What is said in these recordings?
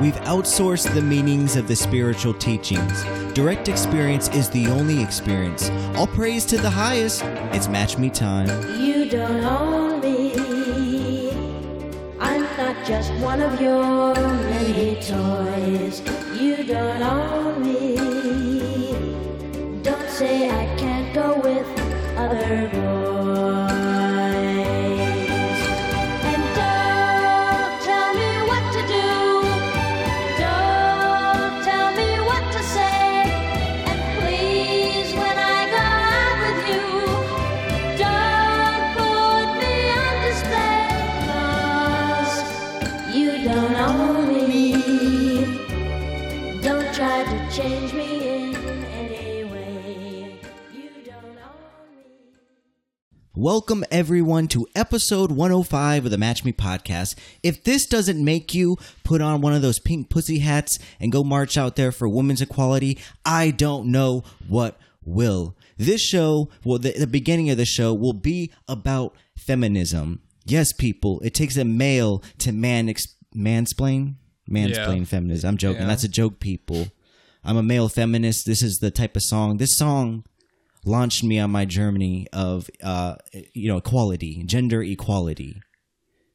We've outsourced the meanings of the spiritual teachings. Direct experience is the only experience. All praise to the highest. It's match me time. You don't own me. I'm not just one of your many toys. You don't own me. Don't say I can't go with other boys. Welcome everyone to episode 105 of the Match Me podcast. If this doesn't make you put on one of those pink pussy hats and go march out there for women's equality, I don't know what will. This show, well, the, the beginning of the show will be about feminism. Yes, people, it takes a male to man ex- mansplain, mansplain Yeah. feminism. I'm joking. Yeah. That's a joke, people. I'm a male feminist. This is the type of song. This song launched me on my journey of uh you know equality gender equality.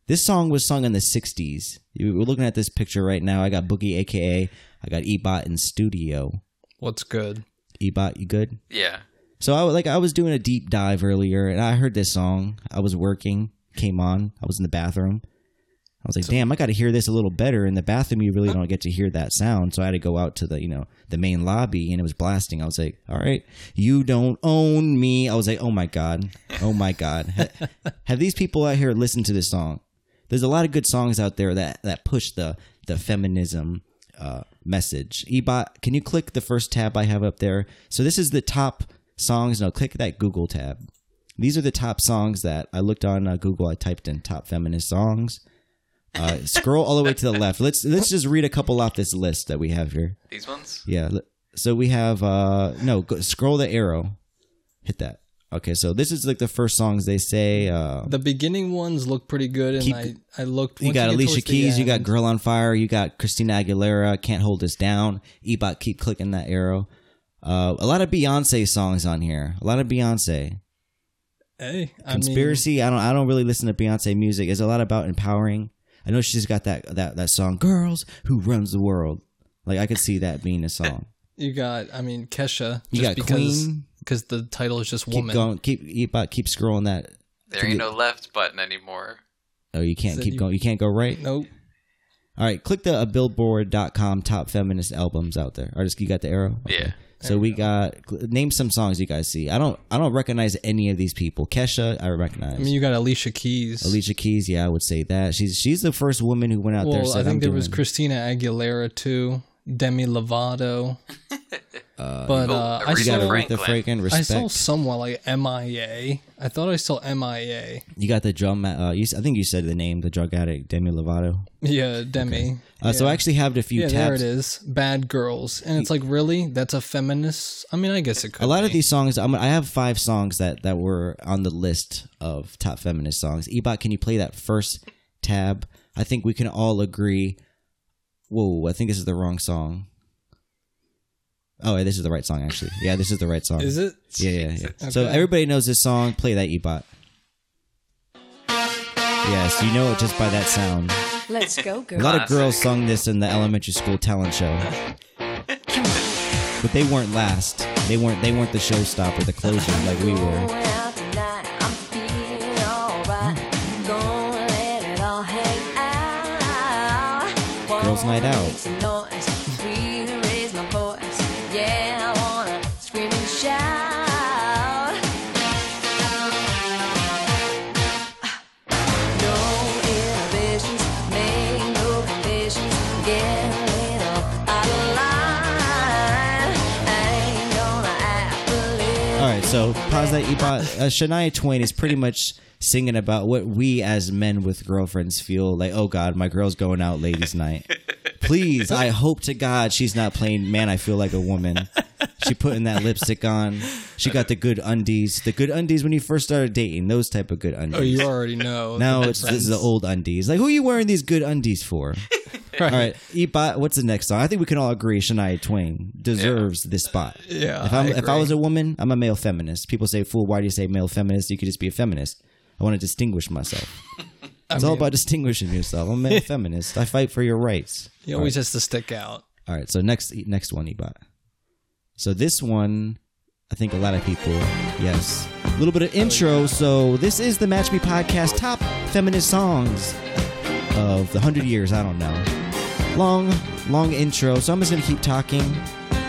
This song was sung in the 60s we're looking at this picture right now. I got boogie aka i got ebot in studio. What's good? ebot you good? Yeah. so i like i was doing a deep dive earlier and i heard this song. I was working came on i was in the bathroom i was like damn i gotta hear this a little better in the bathroom you really don't get to hear that sound so i had to go out to the you know the main lobby and it was blasting i was like all right you don't own me i was like oh my god oh my god Ha- have these people out here listened to this song there's a lot of good songs out there that that push the the feminism uh, message. Ebot, can you click the first tab I have up there? So this is the top songs. No, click that Google tab. These are the top songs that I looked on uh, Google. I typed in top feminist songs. Uh, scroll all the way to the left. Let's let's just read a couple off this list that we have here. These ones? Yeah. So we have uh no, go, scroll the arrow. Hit that. Okay, so this is like the first songs they say. Uh, The beginning ones look pretty good, and Keep- I I looked. You got get Alicia towards the Keys, you got Girl on Fire, you got Christina Aguilera, Can't Hold Us Down. Ebot, keep clicking that arrow. Uh, a lot of Beyonce songs on here. A lot of Beyonce. Hey, I Conspiracy. I don't. I don't really listen to Beyonce music. It's a lot about empowering. I know she's got that that that song, "Girls Who Runs the World." Like I could see that being a song. you got. I mean, Kesha. You just got because Queen. because the title is just Keep woman. going. Keep Ebot, keep scrolling that. There ain't no left button anymore. Oh, you can't keep you- going. You can't go right. Nope. All right, click the uh, billboard.com top feminist albums out there. Or just you got the arrow? Yeah. So we got name some songs you guys see. I don't I don't recognize any of these people. Kesha, I recognize. I mean, you got Alicia Keys. Alicia Keys, yeah, I would say that. She's she's the first woman who went out there well, said I think there doing was Christina Aguilera too. Demi Lovato. but uh, I Aretha you got saw Franklin. Aretha Franklin, I saw somewhat like MIA. I thought I saw MIA. you got the drum uh you, s- I think you said the name, the drug addict Demi Lovato. Yeah, Demi. Uh, so I actually have a few Yeah, there it is. Bad girls, and it's like really that's a feminist. I mean, I guess it could. A lot of these songs, I'm, I have five songs that, that were on the list of top feminist songs. Ebot, can you play that first tab? I think we can all agree. Whoa, I think this is the wrong song. Oh, this is the right song, actually. Yeah, this is the right song. Is it? Yeah, yeah, yeah. So everybody knows this song. Play that, Ebot. Yes, you know it just by that sound. Let's go, girl. A lot of girls sung this in the elementary school talent show, but they weren't last. They weren't. They weren't the showstopper, the closer, like we were. Girls' night out. So. Uh, Shania Twain is pretty much singing about what we as men with girlfriends feel like. Oh God, my girl's going out ladies' night. Please, I hope to God she's not playing. Man, I feel like a woman. She putting that lipstick on. She got the good undies. The good undies when you first started dating. Those type of good oh, undies. Oh, you already know. now it's this is the old undies. Like who are you wearing these good undies for? All right, Ebot, what's the next song? I think we can all agree Shania Twain deserves this spot. Yeah, If, I'm, I if I was a woman, I'm a male feminist. People say, fool, why do you say male feminist? You could just be a feminist. I want to distinguish myself. It's all about distinguishing yourself. I'm a feminist. I fight for your rights. He always has to stick out. All right, so next next one, Ebot. So this one, I think a lot of people, yes. A little bit of oh, intro. So this is the Match Me podcast top feminist songs of the hundred years. I don't know. Long, long intro. So I'm just gonna keep talking.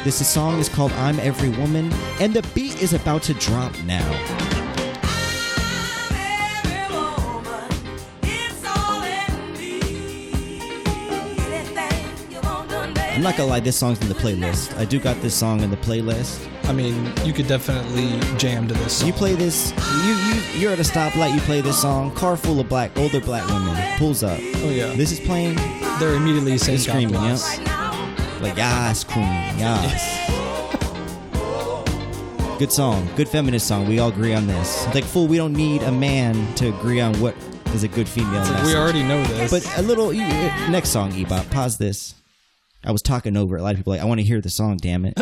This song is called "I'm Every Woman," and the beat is about to drop now. I'm not gonna lie, this song's in the playlist. I do got this song in the playlist. I mean, you could definitely jam to this. Song. You play this. You you you're at a stoplight. You play this song. Car full of black older black women pulls up. Oh yeah, This is playing. they're immediately saying screaming, yeah. Like yes, queen, yes. Good song, good feminist song. We all agree on this. Like fool, we don't need a man to agree on what is a good female. message. We already know this. But a little next song, Ebot. Pause this. I was talking over it. A lot of people like I want to hear the song. Damn it!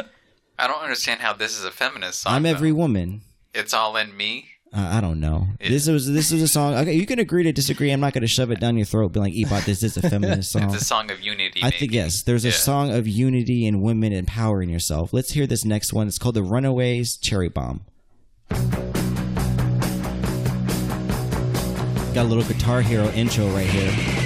I don't understand how this is a feminist song. I'm though. every woman. It's all in me. Uh, I don't know. This was this was a song. Okay, you can agree to disagree. I'm not going to shove it down your throat. Be like, Ebot, this is a feminist song. It's a song of unity. I think yes. There's a song of unity and women empowering yourself. Let's hear this next one. It's called "The Runaways Cherry Bomb." Got a little Guitar Hero intro right here.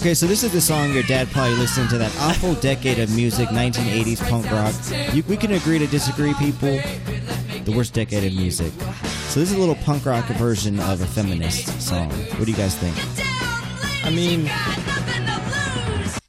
Okay, so this is the song your dad probably listened to that awful decade of music, 1980s punk rock. You, we can agree to disagree, people. The worst decade of music. So this is a little punk rock version of a feminist song. What do you guys think? I mean,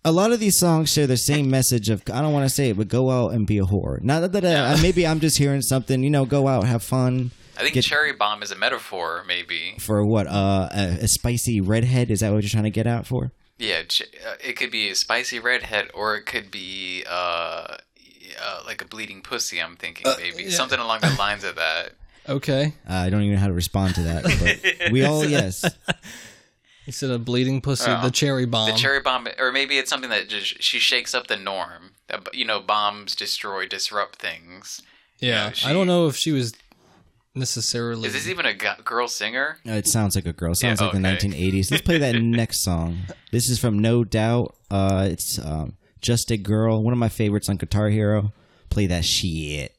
a lot of these songs share the same message of I don't want to say it, but go out and be a whore. Not that uh, maybe I'm just hearing something. You know, go out, have fun. I think Get- cherry bomb is a metaphor, maybe. For what? Uh, a, a spicy redhead? Is that what you're trying to get out for? Yeah, uh, it could be a spicy redhead, or it could be uh, uh like a bleeding pussy. I'm thinking maybe something along the lines of that. okay. Uh, I don't even know how to respond to that. But we all yes. He said a bleeding pussy, Oh. the cherry bomb. The cherry bomb, or maybe it's something that just she shakes up the norm. You know, bombs destroy, disrupt things. yeah, know, she- I don't know if she was necessarily. Is this even a girl singer? Uh, It sounds like a girl. Sounds Yeah, like the okay. 1980s. Let's play that next song. This is from No Doubt. Uh, it's um, Just a Girl. One of my favorites on Guitar Hero. Play that shit.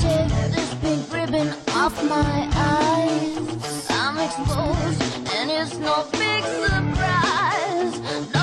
Take this pink ribbon off my eyes. I'm exposed, and it's no big surprise. Don't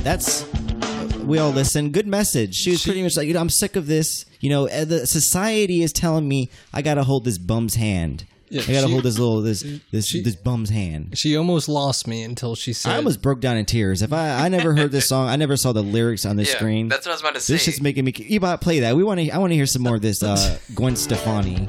right, that's we all listen. Good message. She was pretty much like, you know, I'm sick of this. You know, uh, the society is telling me I gotta hold this bum's hand. Yeah, I gotta she- hold this little this this she- this bum's hand. She almost lost me until she said. I almost broke down in tears. If I I never heard this song, I never saw the lyrics on the Yeah, screen. that's what I was about to say. This is making me. Ebot, play that. We want to. I want to hear some more of this. Uh, Gwen Stefani.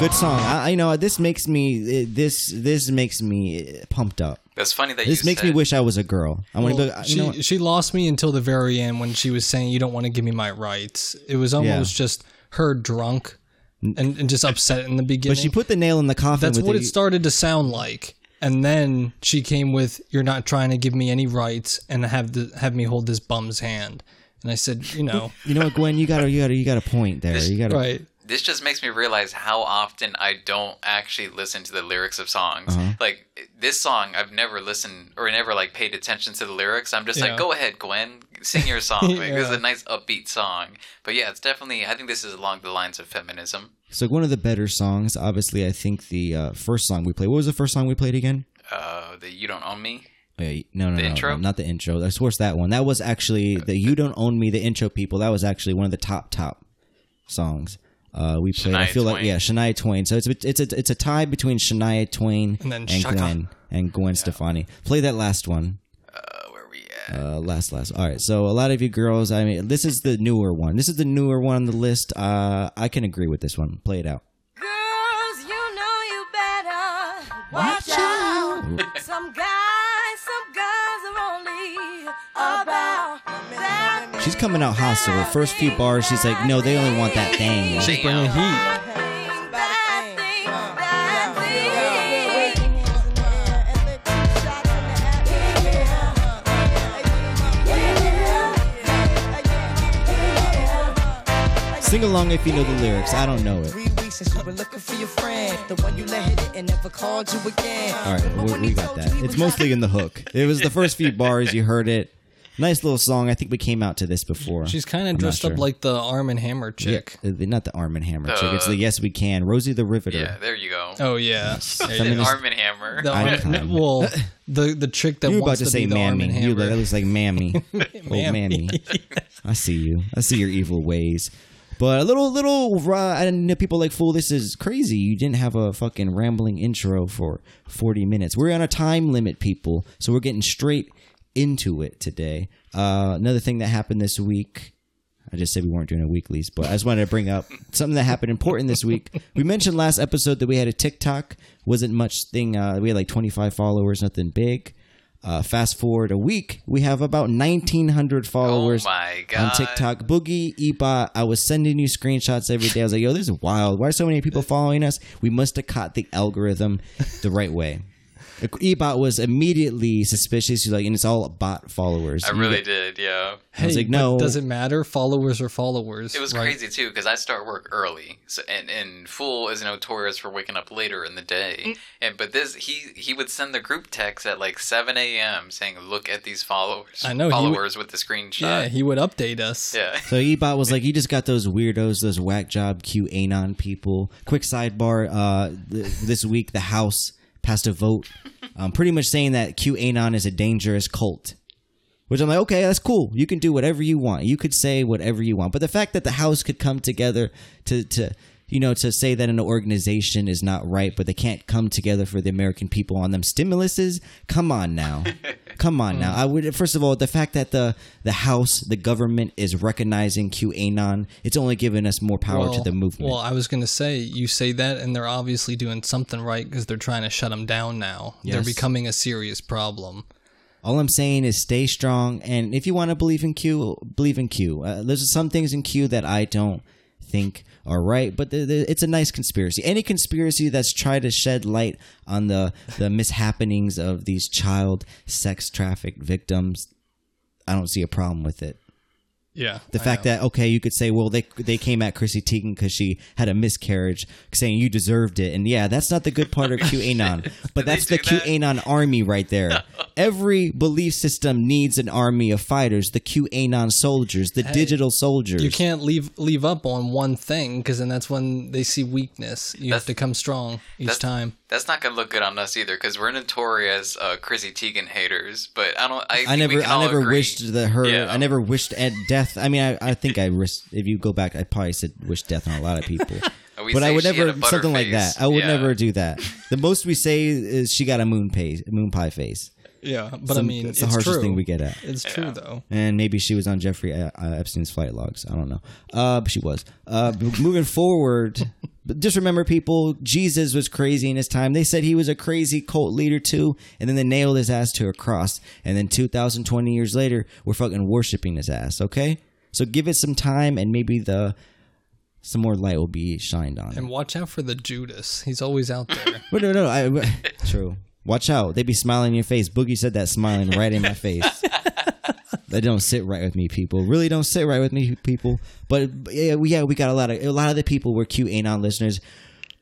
Good song. I, I know this makes me this this makes me pumped up. That's funny that This you makes said, me wish I was a girl. I want to Well, be. she know, she lost me until the very end when she was saying you don't want to give me my rights. It was almost just her drunk and, and just upset in the beginning. but she put the nail in the coffin. That's with what the- it started to sound like. And then she came with, "You're not trying to give me any rights and have the, have me hold this bum's hand." And I said, "You know, You know what, Gwen? You got to you got to you got a point there. You got to right? This just makes me realize how often I don't actually listen to the lyrics of songs. Uh-huh. Like this song, I've never listened or never like paid attention to the lyrics. I'm just Yeah. like, go ahead, Gwen, sing your song. Like, This is a nice upbeat song. But yeah, it's definitely. I think this is along the lines of feminism. So one of the better songs, obviously, I think the uh, first song we played. What was the first song we played again? Uh, the "You Don't Own Me." Wait, no, no, The no, intro? no, not the intro. I swear it's that one. That was actually the "You Don't Own Me." The intro, people. That was actually one of the top top songs. Uh, we played. I Shania feel like yeah, Shania Twain. So it's a, it's a it's a tie between Shania Twain And then and Shaka. Gwen and Gwen Stefani. Play that last one. Uh, where we at? Uh, last, last. All right. So a lot of you girls. I mean, this is the newer one. This is the newer one on the list. Uh, I can agree with this one. Play it out. Girls, you know you better watch out. Some guys, some guys are only about that. She's coming out hostile. The first few bars, she's like, "No, they only want that thing." She's bringing heat." That thing, that thing. Sing along if you know the lyrics. I don't know it. Three weeks since you were looking for your friend, the one you let hit it and never called you again. All right, we, we got that. It's mostly in the hook. It was the first few bars. You heard it. Nice little song. I think we came out to this before. She's kind of dressed sure. up like the Arm and Hammer chick. Yeah, uh, not the Arm and Hammer chick. It's Uh, the Yes We Can. Rosie the Riveter. Yeah, there you go. Oh yeah, There you. Arm and Hammer. The Arm- well, the the chick that You were about wants to to say be the Arm mammy. and You Hammer. like, that looks like mammy. oh, Mammy. mammy. I see you. I see your evil ways. But a little, little, uh, I didn't know people like, fool, this is crazy. You didn't have a fucking rambling intro for 40 minutes. We're on a time limit, people. So we're getting straight into it today. Uh, another thing that happened this week. I just said we weren't doing a weeklies, but I just wanted to bring up something that happened important this week. We mentioned last episode that we had a TikTok. Wasn't much thing. Uh, we had like 25 followers, nothing big. Uh, fast forward a week, we have about 1,900 followers Oh my on TikTok. Boogie, Ebot, I was sending you screenshots every day. I was like, yo, this is wild. Why are so many people following us? We must have caught the algorithm the right way. Ebot was immediately suspicious. He's like, and it's all bot followers. I really get- did. Yeah. I was Hey, like, no. does it matter? Followers are followers. It was right? crazy too because I start work early, so, and and Fool is notorious for waking up later in the Mm. day. And but this he he would send the group text at like seven a.m. saying, "Look at these followers." I know, he would- followers with the screenshot. Yeah, he would update us. Yeah. So Ebot was like, you just got those weirdos, those whack job QAnon people. Quick sidebar: uh, th- this week the House passed a vote, um, pretty much saying that QAnon is a dangerous cult. Which I'm like, okay, that's cool. You can do whatever you want. You could say whatever you want. But the fact that the House could come together to to you know to say that an organization is not right, but they can't come together for the American people on them stimuluses. Come on now, come on now. I would first of all the fact that the the House, the government is recognizing QAnon. It's only giving us more power to the movement. Well, I was going to say, you say that, and they're obviously doing something right because they're trying to shut them down now. They're becoming a serious problem. All I'm saying is stay strong, and if you want to believe in Q, believe in Q. Uh, there's some things in Q that I don't think are right, but the, the, it's a nice conspiracy. Any conspiracy that's tried to shed light on the the mishappenings of these child sex trafficked victims, I don't see a problem with it. Yeah. The fact that okay, you could say, well, they they came at Chrissy Teigen because she had a miscarriage, saying you deserved it, and yeah, that's not the good part of QAnon, but that's the that? QAnon army right there. Every belief system needs an army of fighters, the QAnon soldiers, the digital soldiers. you can't leave leave up on one thing because then that's when they see weakness. You That's- have to come strong each that's- time. That's not gonna look good on us either because we're notorious uh, Chrissy Teigen haters. But I don't. I, I never, I never agree. wished the her. Yeah. I never wished at death. I mean, I, I think I risked. If you go back, I probably said wish death on a lot of people. We but I would never something like that. I would Yeah. never do that. The most we say is she got a moon face, moon pie face. Yeah, but I mean, it's it's, the harshest true. thing we get at. It's true though. And maybe she was on Jeffrey uh, uh, Epstein's flight logs. I don't know. Uh, but she was. Uh, moving forward, just remember, people, Jesus was crazy in his time. They said he was a crazy cult leader too, and then they nailed his ass to a cross. And then 2,020 years later, we're fucking worshiping his ass. Okay, so give it some time, and maybe the some more light will be shined on. And it. watch out for the Judas. He's always out there. But no, no, I, true. Watch out. They be smiling in your face. Boogie said that smiling right in my face. That don't sit right with me, people. Really don't sit right with me, people. But yeah, we, yeah, we got a lot of a lot of the people were QAnon listeners,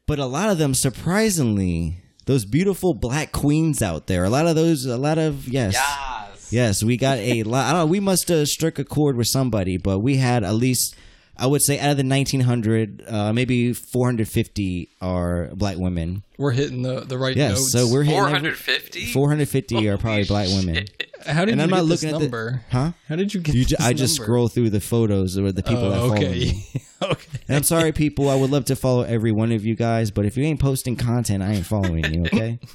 but a lot of them, surprisingly, those beautiful black queens out there. A lot of those, a lot of yes, Yes. yes, we got a lot. I don't know. We must have struck a chord with somebody, but we had at least. I would say out of the 1900, uh, maybe 450 are black women. We're hitting the the right Yes, notes. so we're hitting every- 450? 450 are probably black women. How did and you I'm get not this looking at the- number? Huh? How did you get? You ju- this I just number? scroll through the photos of the people that Oh, follow okay. me. okay. And I'm sorry, people. I would love to follow every one of you guys, but if you ain't posting content, I ain't following you. Okay?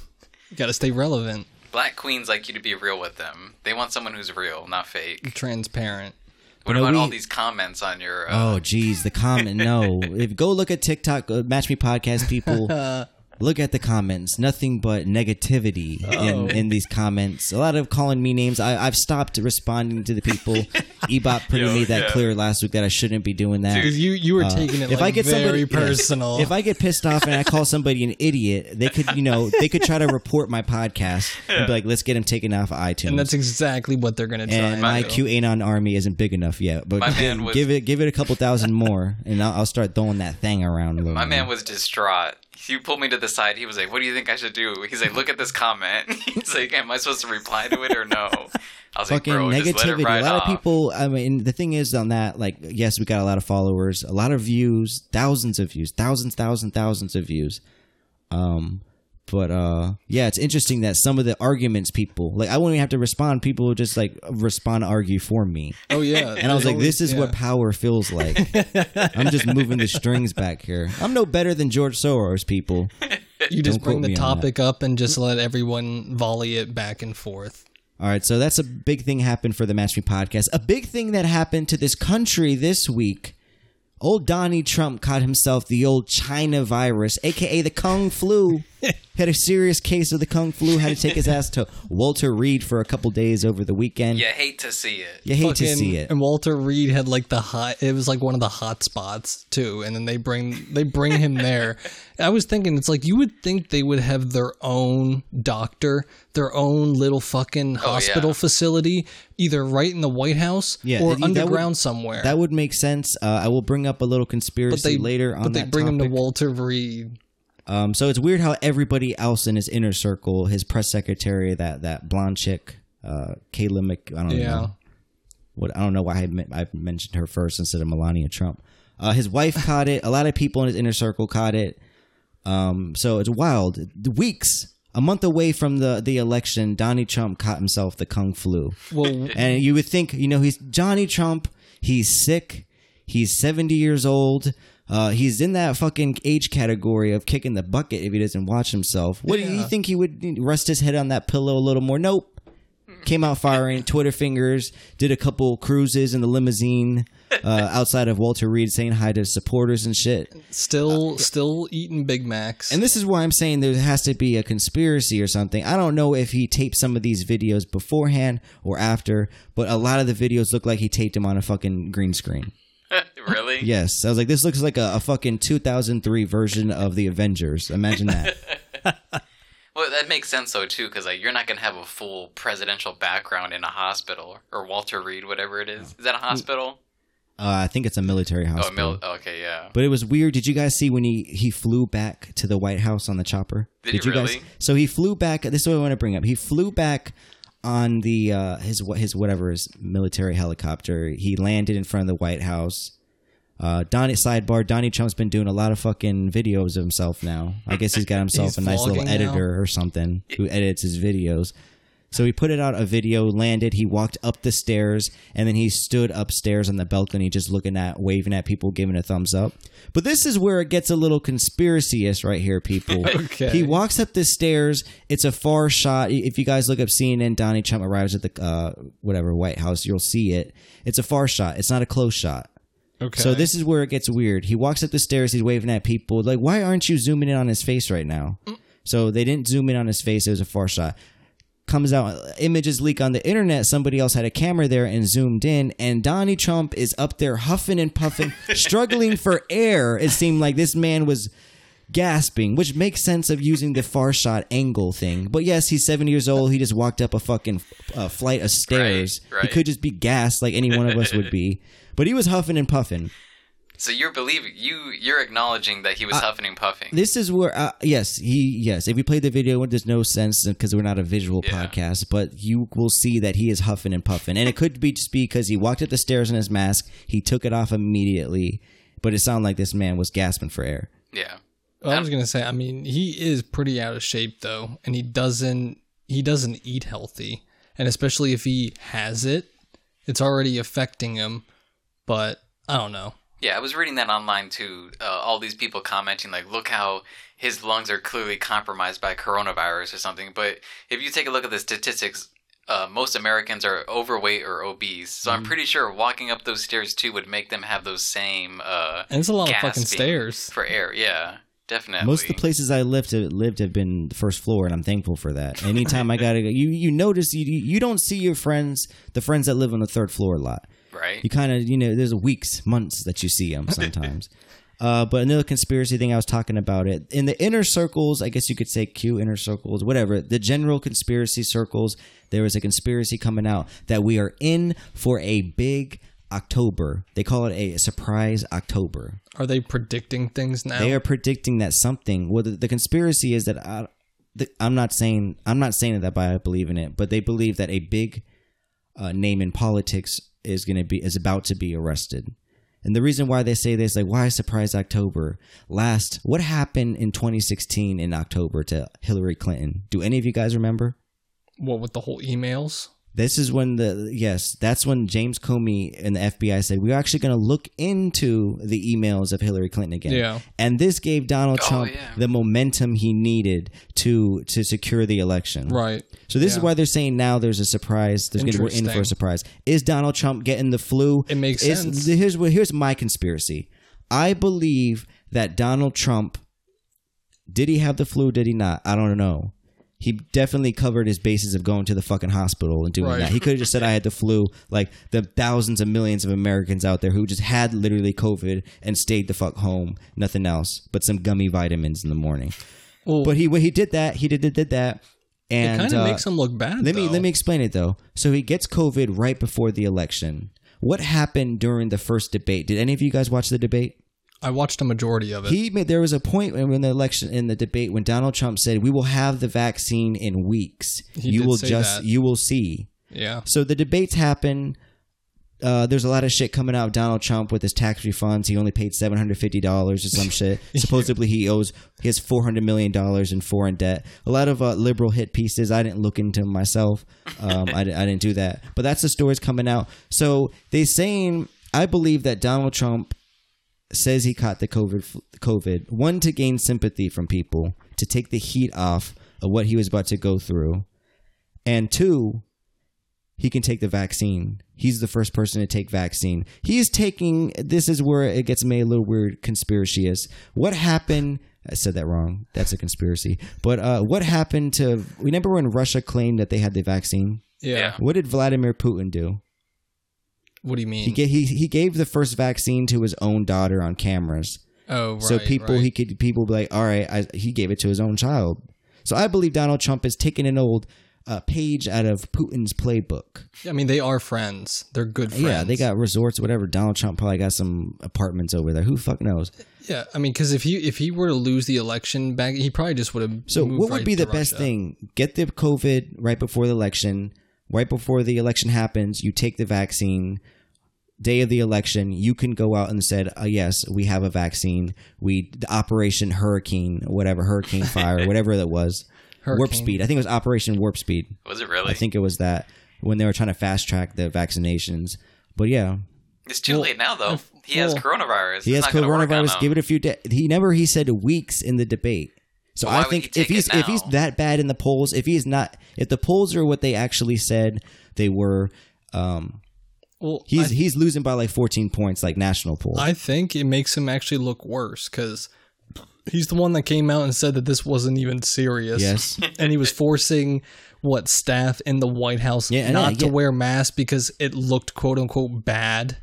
You got to stay relevant, Black queens like you to be real with them. They want someone who's real, not fake. transparent. What know, about we- all these comments on your? Uh, oh, geez, the comment. No, if go look at TikTok, uh, Match Me Podcast people. Look at the comments. Nothing but negativity in, in these comments. A lot of calling me names. I, I've stopped responding to the people. Ebot put Yo, made that yeah. clear last week that I shouldn't be doing that. Dude, you you were taking it Uh, if like I get very somebody yeah. personal. if I get pissed off and I call somebody an idiot, they could, you know, they could try to report my podcast and be like, "Let's get him taken off of iTunes." and that's exactly what they're gonna try. and my. QAnon army isn't big enough yet, but My give, was- give it give it a couple thousand more, and I'll, I'll start throwing that thing around. A little my man was distraught. He pulled me to the side. He was like, "What do you think I should do?" He's like, "Look at this comment." He's like, "Am I supposed to reply to it or no?" I was fucking like, "Bro, just let it negativity. ride A lot off." of people. I mean, the thing is on that, like, yes, we got a lot of followers, a lot of views, thousands of views, thousands, thousands, thousands of views. Um, but uh, yeah, it's interesting that some of the arguments people like, I won't even have to respond. People will just like respond, argue for me, oh yeah, and I was like, this is what power feels like. I'm just moving the strings back here. I'm no better than George Soros, people. you just Don't bring the me on that. topic up and just let everyone volley it back and forth. All right, so that's a big thing happened for the Match Me podcast. A big thing that happened to this country this week. Old Donnie Trump caught himself the old China virus, aka the Kung flu. had a serious case of the Kung flu. Had to take his ass to Walter Reed for a couple days over the weekend. You hate to see it. You hate to see it. And Walter Reed had like the hot. It was like one of the hot spots too. And then they bring they bring him there. I was thinking it's like you would think they would have their own doctor, their own little fucking hospital yeah. facility, either right in the White House Yeah, or that- that would- underground somewhere. That would make sense. Uh, I will bring up a little conspiracy they later on But they that bring him to Walter Reed. Um, so it's weird how everybody else in his inner circle, his press secretary, that that blonde chick, uh, Kayla Mc, I don't Yeah. know what I don't know why I, I mentioned her first instead of Melania Trump. Uh, his wife caught it. A lot of people in his inner circle caught it. Um, so it's wild. Weeks, a month away from the the election, Donnie Trump caught himself the kung flu. Well, And you would think, you know, he's Johnny Trump. He's sick. He's 70 years old. Uh, he's in that fucking age category of kicking the bucket if he doesn't watch himself. What do you Yeah. think he would rest his head on that pillow a little more? Nope. Came out firing, Twitter fingers, did a couple cruises in the limousine uh, outside of Walter Reed saying hi to supporters and shit. still still eating Big Macs. And this is why I'm saying there has to be a conspiracy or something. I don't know if he taped some of these videos beforehand or after, but a lot of the videos look like he taped them on a fucking green screen. Really? Yes, I was like, this looks like a, a fucking 2003 version of the Avengers. Imagine that. Well, that makes sense though too, because like you're not gonna have a full presidential background in a hospital or Walter Reed, whatever it is. Is that a hospital? Uh, I think it's a military Oh, hospital. mil- okay, yeah. But it was weird. Did you guys see when he he flew back to the White House on the chopper? Did he you guys? really? So he flew back. This is what I want to bring up. He flew back on the uh, his his whatever his military helicopter. He landed in front of the White House. Uh, Donnie sidebar. Donnie Trump's been doing a lot of fucking videos of himself now. I guess he's got himself He's a nice little vlogging now? editor or something who edits his videos. So he put it out a video, landed, he walked up the stairs, and then he stood upstairs on the balcony just looking at, waving at people, giving a thumbs up. But this is where it gets a little conspiracy-ish right here, people. Okay. He walks up the stairs. It's a far shot. If you guys look up CNN, Donnie Trump arrives at the uh, whatever White House, you'll see it. It's a far shot. It's not a close shot. Okay. So this is where it gets weird. He walks up the stairs. He's waving at people. Like, why aren't you zooming in on his face right now? So they didn't zoom in on his face. It was a far shot. Comes out, images leak on the internet. Somebody else had a camera there and zoomed in, and Donnie Trump is up there huffing and puffing, struggling for air. It seemed like this man was gasping, which makes sense of using the far shot angle thing. But yes, he's seven years old. He just walked up a fucking uh, flight of stairs. Right, He could just be gassed like any one of us would be. But he was huffing and puffing. So you're believing you you're acknowledging that he was huffing and puffing. This is where, uh, yes, he, yes. If we play the video, there's no sense because we're not a visual Yeah. podcast. But you will see that he is huffing and puffing, and it could be just because he walked up the stairs in his mask. He took it off immediately, but it sounded like this man was gasping for air. yeah. Well, I was gonna say, I mean, he is pretty out of shape though, and he doesn't he doesn't eat healthy, and especially if he has it, it's already affecting him. But I don't know. Yeah, I was reading that online too. Uh, all these people commenting like, "Look how his lungs are clearly compromised by coronavirus or something." But if you take a look at the statistics, uh, most Americans are overweight or obese. So Mm-hmm. I'm pretty sure walking up those stairs too would make them have those same. Uh, And it's a lot of fucking stairs. for air. Yeah, definitely. Most of the places I lived have, lived have been the first floor, and I'm thankful for that. Anytime I gotta go, you you notice you you don't see your friends, the friends that live on the third floor a lot. right? You kind of you know there's weeks, months that you see them sometimes. uh, but another conspiracy thing I was talking about it in the inner circles, I guess you could say Q inner circles, whatever. The general conspiracy circles, there is a conspiracy coming out that we are in for a big October. They call it a surprise October. Are they predicting things now? They are predicting that something. Well, the, the conspiracy is that I, the, I'm not saying I'm not saying that by I believe in it, but they believe that a big uh, name in politics is going to be is about to be arrested. And the reason why they say this, like, why surprise October? Last, what happened in 2016 in October to Hillary Clinton? Do any of you guys remember? what with the whole emails? This is when the yes, that's when James Comey and the FBI said we're actually going to look into the emails of Hillary Clinton again. Yeah. and this gave Donald Oh, Trump yeah. the momentum he needed to to secure the election. Right. So this is why they're saying now there's a surprise. There's gonna, we're in for a surprise. Is Donald Trump getting the flu? It makes Is- sense. Here's here's my conspiracy. I believe that Donald Trump did he have the flu? Did he not? I don't know. He definitely covered his bases of going to the fucking hospital and doing Right. that. He could have just said I had the flu, like the thousands of millions of Americans out there who just had literally COVID and stayed the fuck home, nothing else but some gummy vitamins in the morning. Well, But he he did that, he did did, did that, And it kind of uh, makes him look bad. let me let me explain it though. So he gets COVID right before the election. What happened during the first debate? Did any of you guys watch the debate? I watched a majority of it. He made there was a point when in the election in the debate when Donald Trump said, "We will have the vaccine in weeks. He you will just that. you will see." yeah. So the debates happen. Uh, there's a lot of shit coming out of Donald Trump with his tax refunds. He only paid seven hundred fifty dollars or some shit. Supposedly he owes he has four hundred million dollars in foreign debt. A lot of uh, liberal hit pieces. I didn't look into myself. Um, I, I didn't do that. But that's the stories coming out. So they saying I believe that Donald Trump says he caught the COVID COVID one to gain sympathy from people to take the heat off of what he was about to go through, and two he can take the vaccine. He's the first person to take vaccine. He's taking. This is where it gets made a little weird, conspiracious. What happened? I said that wrong. That's a conspiracy. But uh, what happened to? Remember when Russia claimed that they had the vaccine? yeah. Yeah. What did Vladimir Putin do? What do you mean? He gave, he he gave the first vaccine to his own daughter on cameras. oh, right. so people right. he could people be like, all right, I, he gave it to his own child. So I believe Donald Trump is taking an old uh, page out of Putin's playbook. I mean, they are friends. They're good friends. Yeah, they got resorts, whatever. Donald Trump probably got some apartments over there. Who fuck knows? Yeah, I mean, because if he if he were to lose the election back, he probably just would have. So, what would right be the best Russia. thing? Get the COVID right before the election. Right before the election happens, you take the vaccine. Day of the election, you can go out and said, uh, "Yes, we have a vaccine. We the Operation Hurricane, whatever Hurricane Fire, whatever that was." Warp Speed. I think it was Operation Warp Speed. Was it really? I think it was that when they were trying to fast track the vaccinations. But yeah, it's too late now, though. He has coronavirus. he It's has not gonna work on coronavirus. Give it a few days. He never he said weeks in the debate. So Why I think he if he's if he's that bad in the polls, if he's not, if the polls are what they actually said they were, um, Well, he's I, he's losing by like 14 points, like national polls. I think it makes him actually look worse because he's the one that came out and said that this wasn't even serious. Yes. and he was forcing what staff in the White House Yeah, not to yeah. wear masks because it looked quote unquote bad.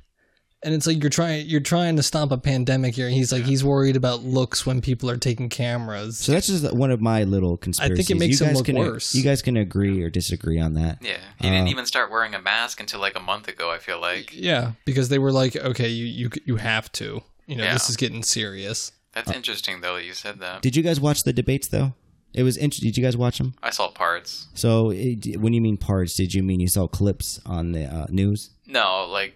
And it's like you're trying you're trying to stop a pandemic here. He's like he's worried about looks when people are taking cameras. so that's just one of my little conspiracies. I think it makes you him look can, worse. You guys can agree or disagree on that. Yeah, he didn't Uh, even start wearing a mask until like a month ago. I feel like yeah, because they were like, okay, you you you have to. You know, Yeah. this is getting serious. that's interesting though. You said that. Did you guys watch the debates though? It was interesting. Did you guys watch them? I saw parts. So it, when you mean parts, did you mean you saw clips on the uh, news? No, like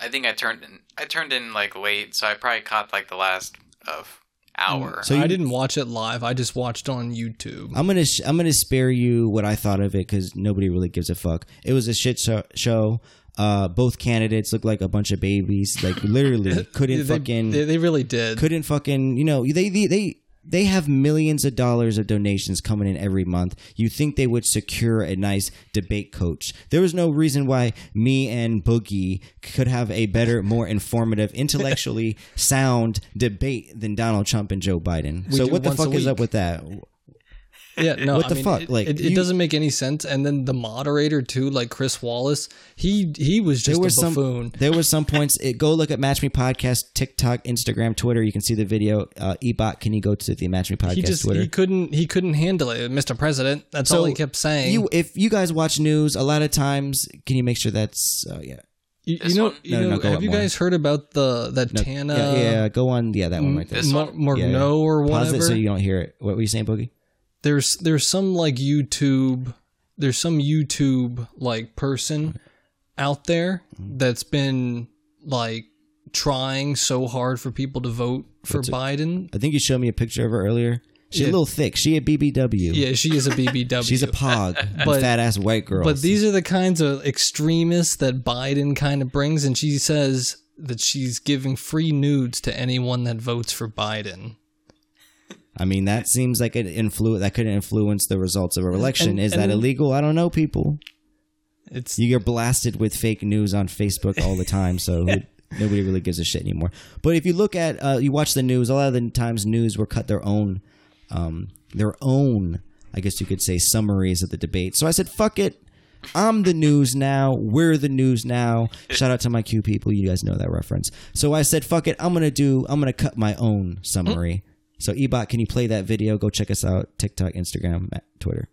I, I think I turned in, I turned in like late, so I probably caught like the last of hour. So you- I didn't watch it live. I just watched on YouTube. I'm gonna sh- I'm gonna spare you what I thought of it because nobody really gives a fuck. It was a shit show. show. Uh, both candidates looked like a bunch of babies. Like literally couldn't they, fucking they, they really did. couldn't fucking you know they they they they have millions of dollars of donations coming in every month. You think they would secure a nice debate coach? There was no reason why me and Boogie could have a better, more informative, intellectually sound debate than Donald Trump and Joe Biden. We so what the fuck is up with that? Yeah, no. What I the mean, fuck? It, Like, it, you- it doesn't make any sense. And then the moderator too, like Chris Wallace, he he was just there a was some buffoon. there was some points it, go look at match me podcast tiktok instagram twitter you can see the video uh ebot can you go to the match me podcast he just twitter he couldn't he couldn't handle it, Mr. President. That's all he kept saying. you if you guys watch news a lot of times can you make sure that's uh, yeah You, you know, one? you No, no, know no, have you more. guys heard about the that No, Tana yeah, yeah go on yeah that one right there This Mar- one? Morneau Yeah. or pause whatever? it so you don't hear it what were you saying boogie there's there's some like YouTube there's some YouTube like person out there Mm-hmm. that's been like trying so hard for people to vote for What's it? Biden. i think you showed me a picture of her earlier she's Yeah. a little thick she a bbw Yeah, she is a BBW. she's a pog But- fat ass white girl But these are the kinds of extremists that Biden kind of brings, and she says that she's giving free nudes to anyone that votes for Biden. I mean, that seems like it influ- that could influence the results of an election. And- Is that illegal? I don't know, people. It's You get blasted with fake news on Facebook all the time, so who, nobody really gives a shit anymore. But if you look at, uh, you watch the news. A lot of the times, news will cut their own, um, their own, I guess you could say, summaries of the debate. So I said, "Fuck it." I'm the news now. We're the news now. Shout out to my Q people. You guys know that reference. So I said, fuck it. I'm going to do, I'm going to cut my own summary. So Ebot, can you play that video? Go check us out. TikTok, Instagram, Twitter.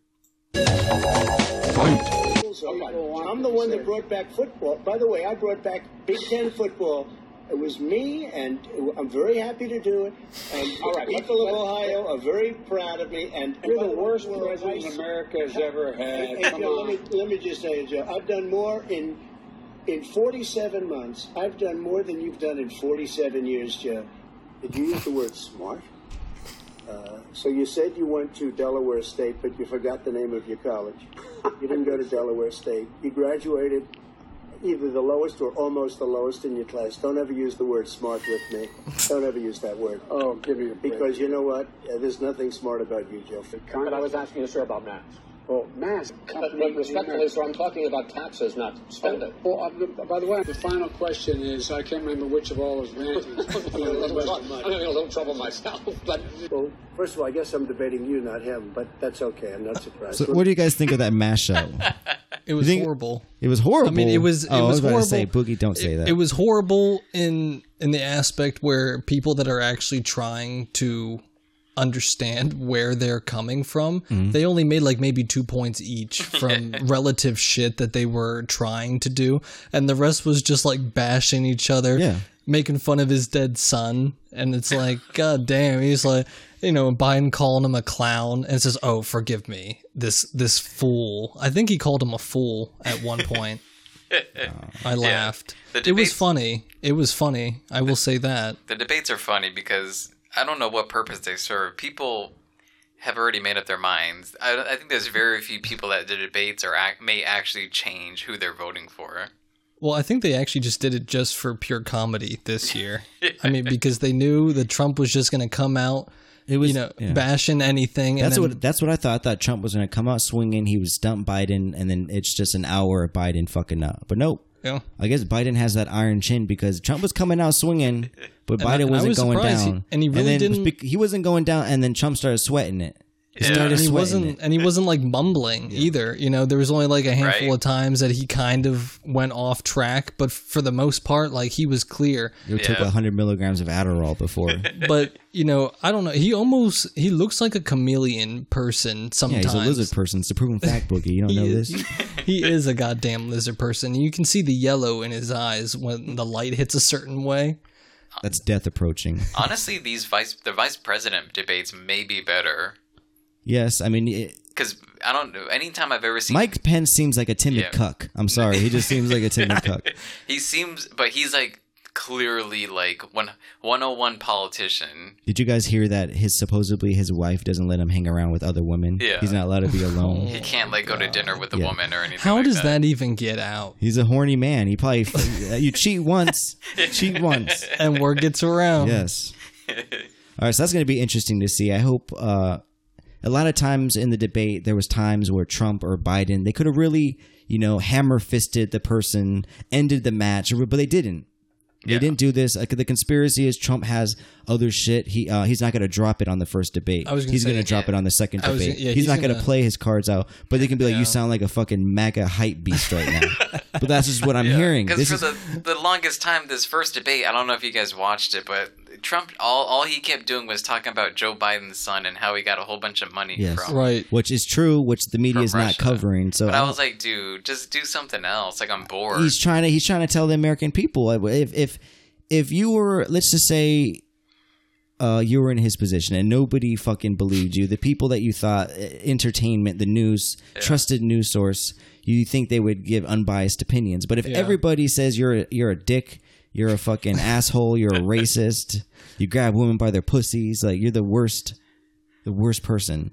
I'm the one that brought back football. By the way, I brought back Big Ten football. It was me, and I'm very happy to do it. And the people of Ohio are very proud of me. And You're the worst president America has ever had. Hey, Come Joe, on. let me let me just say, Joe, I've done more in in 47 months. I've done more than you've done in 47 years, Joe. Did you use the word smart? Uh, so you said you went to Delaware State, but you forgot the name of your college. You didn't go to Delaware State. You graduated either the lowest or almost the lowest in your class. Don't ever use the word smart with me. Don't ever use that word. Oh, give me a break. Because you know what? Uh, there's nothing smart about you, Joe. But I was asking you, sir, about mass. Oh, mass. But, but respectfully, sir, I'm talking about taxes, not spending. Well, uh, by the way, the final question is I can't remember which of all is ranting. I'm in a little trouble- I'm in a little trouble myself, but Well, first of all, I guess I'm debating you, not him, but that's okay. I'm not surprised. So what do you guys think of that mashup? it was horrible. It was horrible. I mean, it was. It oh, was I was about horrible. to say, Boogie, don't say It- that. It was horrible in in the aspect where people that are actually trying to understand where they're coming from, Mm-hmm. they only made like maybe two points each from relative shit that they were trying to do, and the rest was just like bashing each other. Yeah. Making fun of his dead son, and it's like, God damn, he's like, you know, Biden calling him a clown, and says, "Oh, forgive me, this this fool." I think he called him a fool at one point. I laughed. The it was funny. It was funny. I will say that. the debates are funny because I don't know what purpose they serve. People, have already made up their minds. I, I think there's very few people that the debates are act, may actually change who they're voting for. Well, I think they actually just did it just for pure comedy this year. I mean, because they knew that Trump was just going to come out, It was you know, yeah. bashing anything. That's and then, what that's what I thought. I thought Trump was going to come out swinging. He was stump Biden, and then it's just an hour of Biden fucking up. But nope. Yeah. I guess Biden has that iron chin because Trump was coming out swinging, but And Biden and I wasn't was going surprised he- down. and he really then didn't- He wasn't going down, and then Trump started sweating it. He Yeah. and he wasn't and he wasn't like mumbling either you know there was only like a handful Right. of times that he kind of went off track but for the most part like he was clear You took Yeah. 100 milligrams of Adderall before. but you know i don't know he almost he looks like a chameleon person yeah, sometimes he's a lizard person. It's a proven fact, Boogie. You don't know He this? he is a goddamn lizard person you can see the yellow in his eyes when the light hits a certain way That's death approaching. Honestly, these vice the vice president debates may be better Yes, I mean, because I don't know. Anytime I've ever seen Mike Pence seems like a timid Yeah. cuck. I'm sorry, he just seems like a timid cuck. he seems, but he's like clearly like one 101 politician. Did you guys hear that his supposedly his wife doesn't let him hang around with other women? Yeah. He's not allowed to be alone. He can't like go to dinner with a Yeah. woman or anything. how like does that even get out He's a horny man. He probably you cheat once, cheat once. and word gets around Yes. All right, so that's going to be interesting to see. I hope. Uh, a lot of times in the debate, there was times where Trump or Biden they could have really, you know, hammer fisted the person, ended the match, but they didn't. They Yeah. didn't do this. Like the conspiracy is Trump has other shit. He uh, he's not going to drop it on the first debate. I was gonna he's going to drop yeah. it on the second I was debate. gonna- yeah, he's, he's not going to play his cards out. But they can be like, Yeah. "You sound like a fucking MAGA hype beast right now." but that's just what I'm hearing. Because This for is, the the longest time, this first debate, I don't know if you guys watched it, but Trump all all he kept doing was talking about Joe Biden's son and how he got a whole bunch of money Yes. from. right which is true, which the media is not covering. So But I was like, dude, just do something else. Like I'm bored. he's trying to he's trying to tell the American people if if if you were let's just say uh, you were in his position and nobody fucking believed you, the people that you thought uh, entertainment, the news, trusted news source, you think they would give unbiased opinions. But if Yeah. everybody says you're a, you're a dick, you're a fucking asshole, you're a racist, you grab women by their pussies, like you're the worst, the worst person.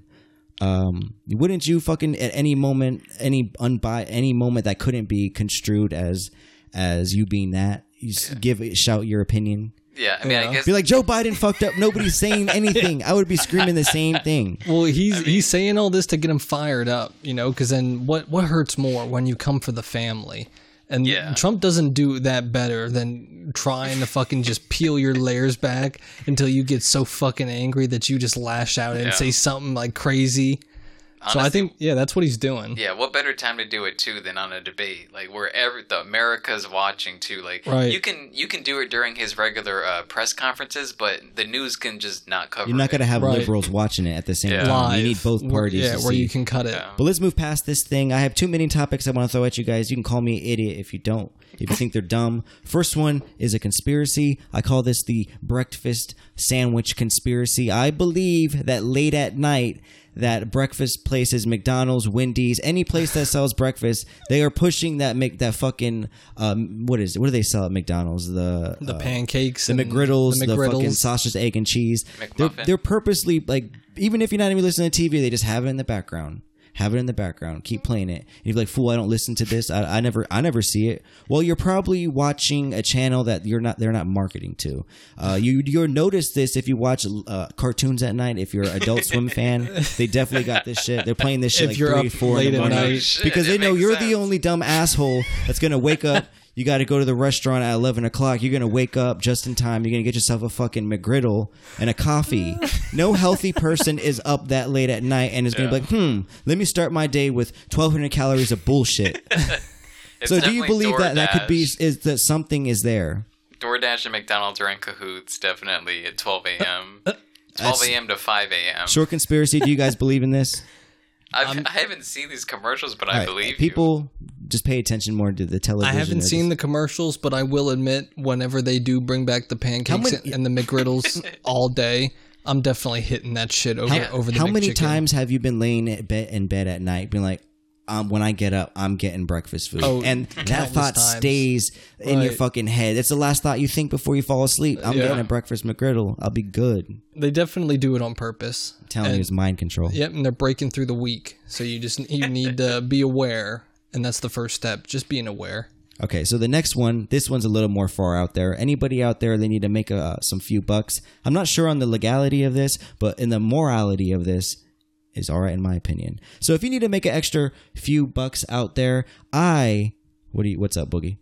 Um, wouldn't you fucking at any moment, any unbi, any moment that couldn't be construed as as you being that, you s give shout your opinion. yeah, I mean, Yeah. I guess Be like Joe Biden fucked up. Nobody's saying anything. I would be screaming the same thing. Well, he's he's saying all this to get him fired up, you know, because then what what hurts more when you come for the family? And Yeah. Trump doesn't do that better than trying to fucking just peel your layers back until you get so fucking angry that you just lash out and Yeah. say something like crazy. So I think yeah, that's what he's doing. Yeah, what better time to do it too than on a debate, like where every the America's watching too. Like Right. you can you can do it during his regular uh, press conferences, but the news can just not cover. You're not going to have Right. liberals watching it at the same Yeah. time. Live. You need both parties. Yeah, to where see. you can cut it. Yeah. But let's move past this thing. I have too many topics I want to throw at you guys. You can call me idiot if you don't. If you think they're dumb. First one is a conspiracy. I call this the breakfast sandwich conspiracy. I believe that late at night that breakfast places, McDonald's, Wendy's, any place that sells breakfast, they are pushing that make that fucking um what is it? What do they sell at McDonald's? The The uh, pancakes, the McGriddles, the, McGriddles. fucking sausage, egg, and cheese. They're, they're purposely like, even if you're not even listening to TV, they just have it in the background. Have it in the background. Keep playing it. And you're like, fool, I don't listen to this. I, I never, I never see it. Well, you're probably watching a channel that you're not, they're not marketing to. Uh, you, you'll notice this if you watch uh, cartoons at night. If you're an Adult Swim fan, they definitely got this shit. They're playing this shit If like you're three, up four late in the morning night. Because they know you're sense. the only dumb asshole that's gonna wake up. You got to go to the restaurant at eleven o'clock. You're gonna wake up just in time. You're gonna get yourself a fucking McGriddle and a coffee. No healthy person is up that late at night and is gonna be like, hmm, let me start my day with 1,200 calories of bullshit. So do you believe that that could be is that something is there? DoorDash and McDonald's are in cahoots definitely at 12 a.m. 12 a.m. to 5 a.m. Short conspiracy. Do you guys believe in this? I've, um, I haven't seen these commercials, but All I right, believe you. people just pay attention more to the television. I haven't seen the the commercials, but I will admit, whenever they do bring back the pancakes many- and the McGriddles all day, I'm definitely hitting that shit over How, over the how many times have you been laying in bed, in bed at night, being like, um, when I get up, I'm getting breakfast food, Oh, and that thought times. stays in your fucking head. It's the last thought you think before you fall asleep. I'm Yeah. getting a breakfast McGriddle. I'll be good. They definitely do it on purpose. I'm telling you, it's mind control. Yep, and they're breaking through the week. So you just you need to be aware, and that's the first step. Just being aware. Okay, so the next one, this one's a little more far out there. Anybody out there, they need to make uh, some few bucks. I'm not sure on the legality of this, but in the morality of this is all right in my opinion. So if you need to make an extra few bucks out there, I what do you what's up, Boogie?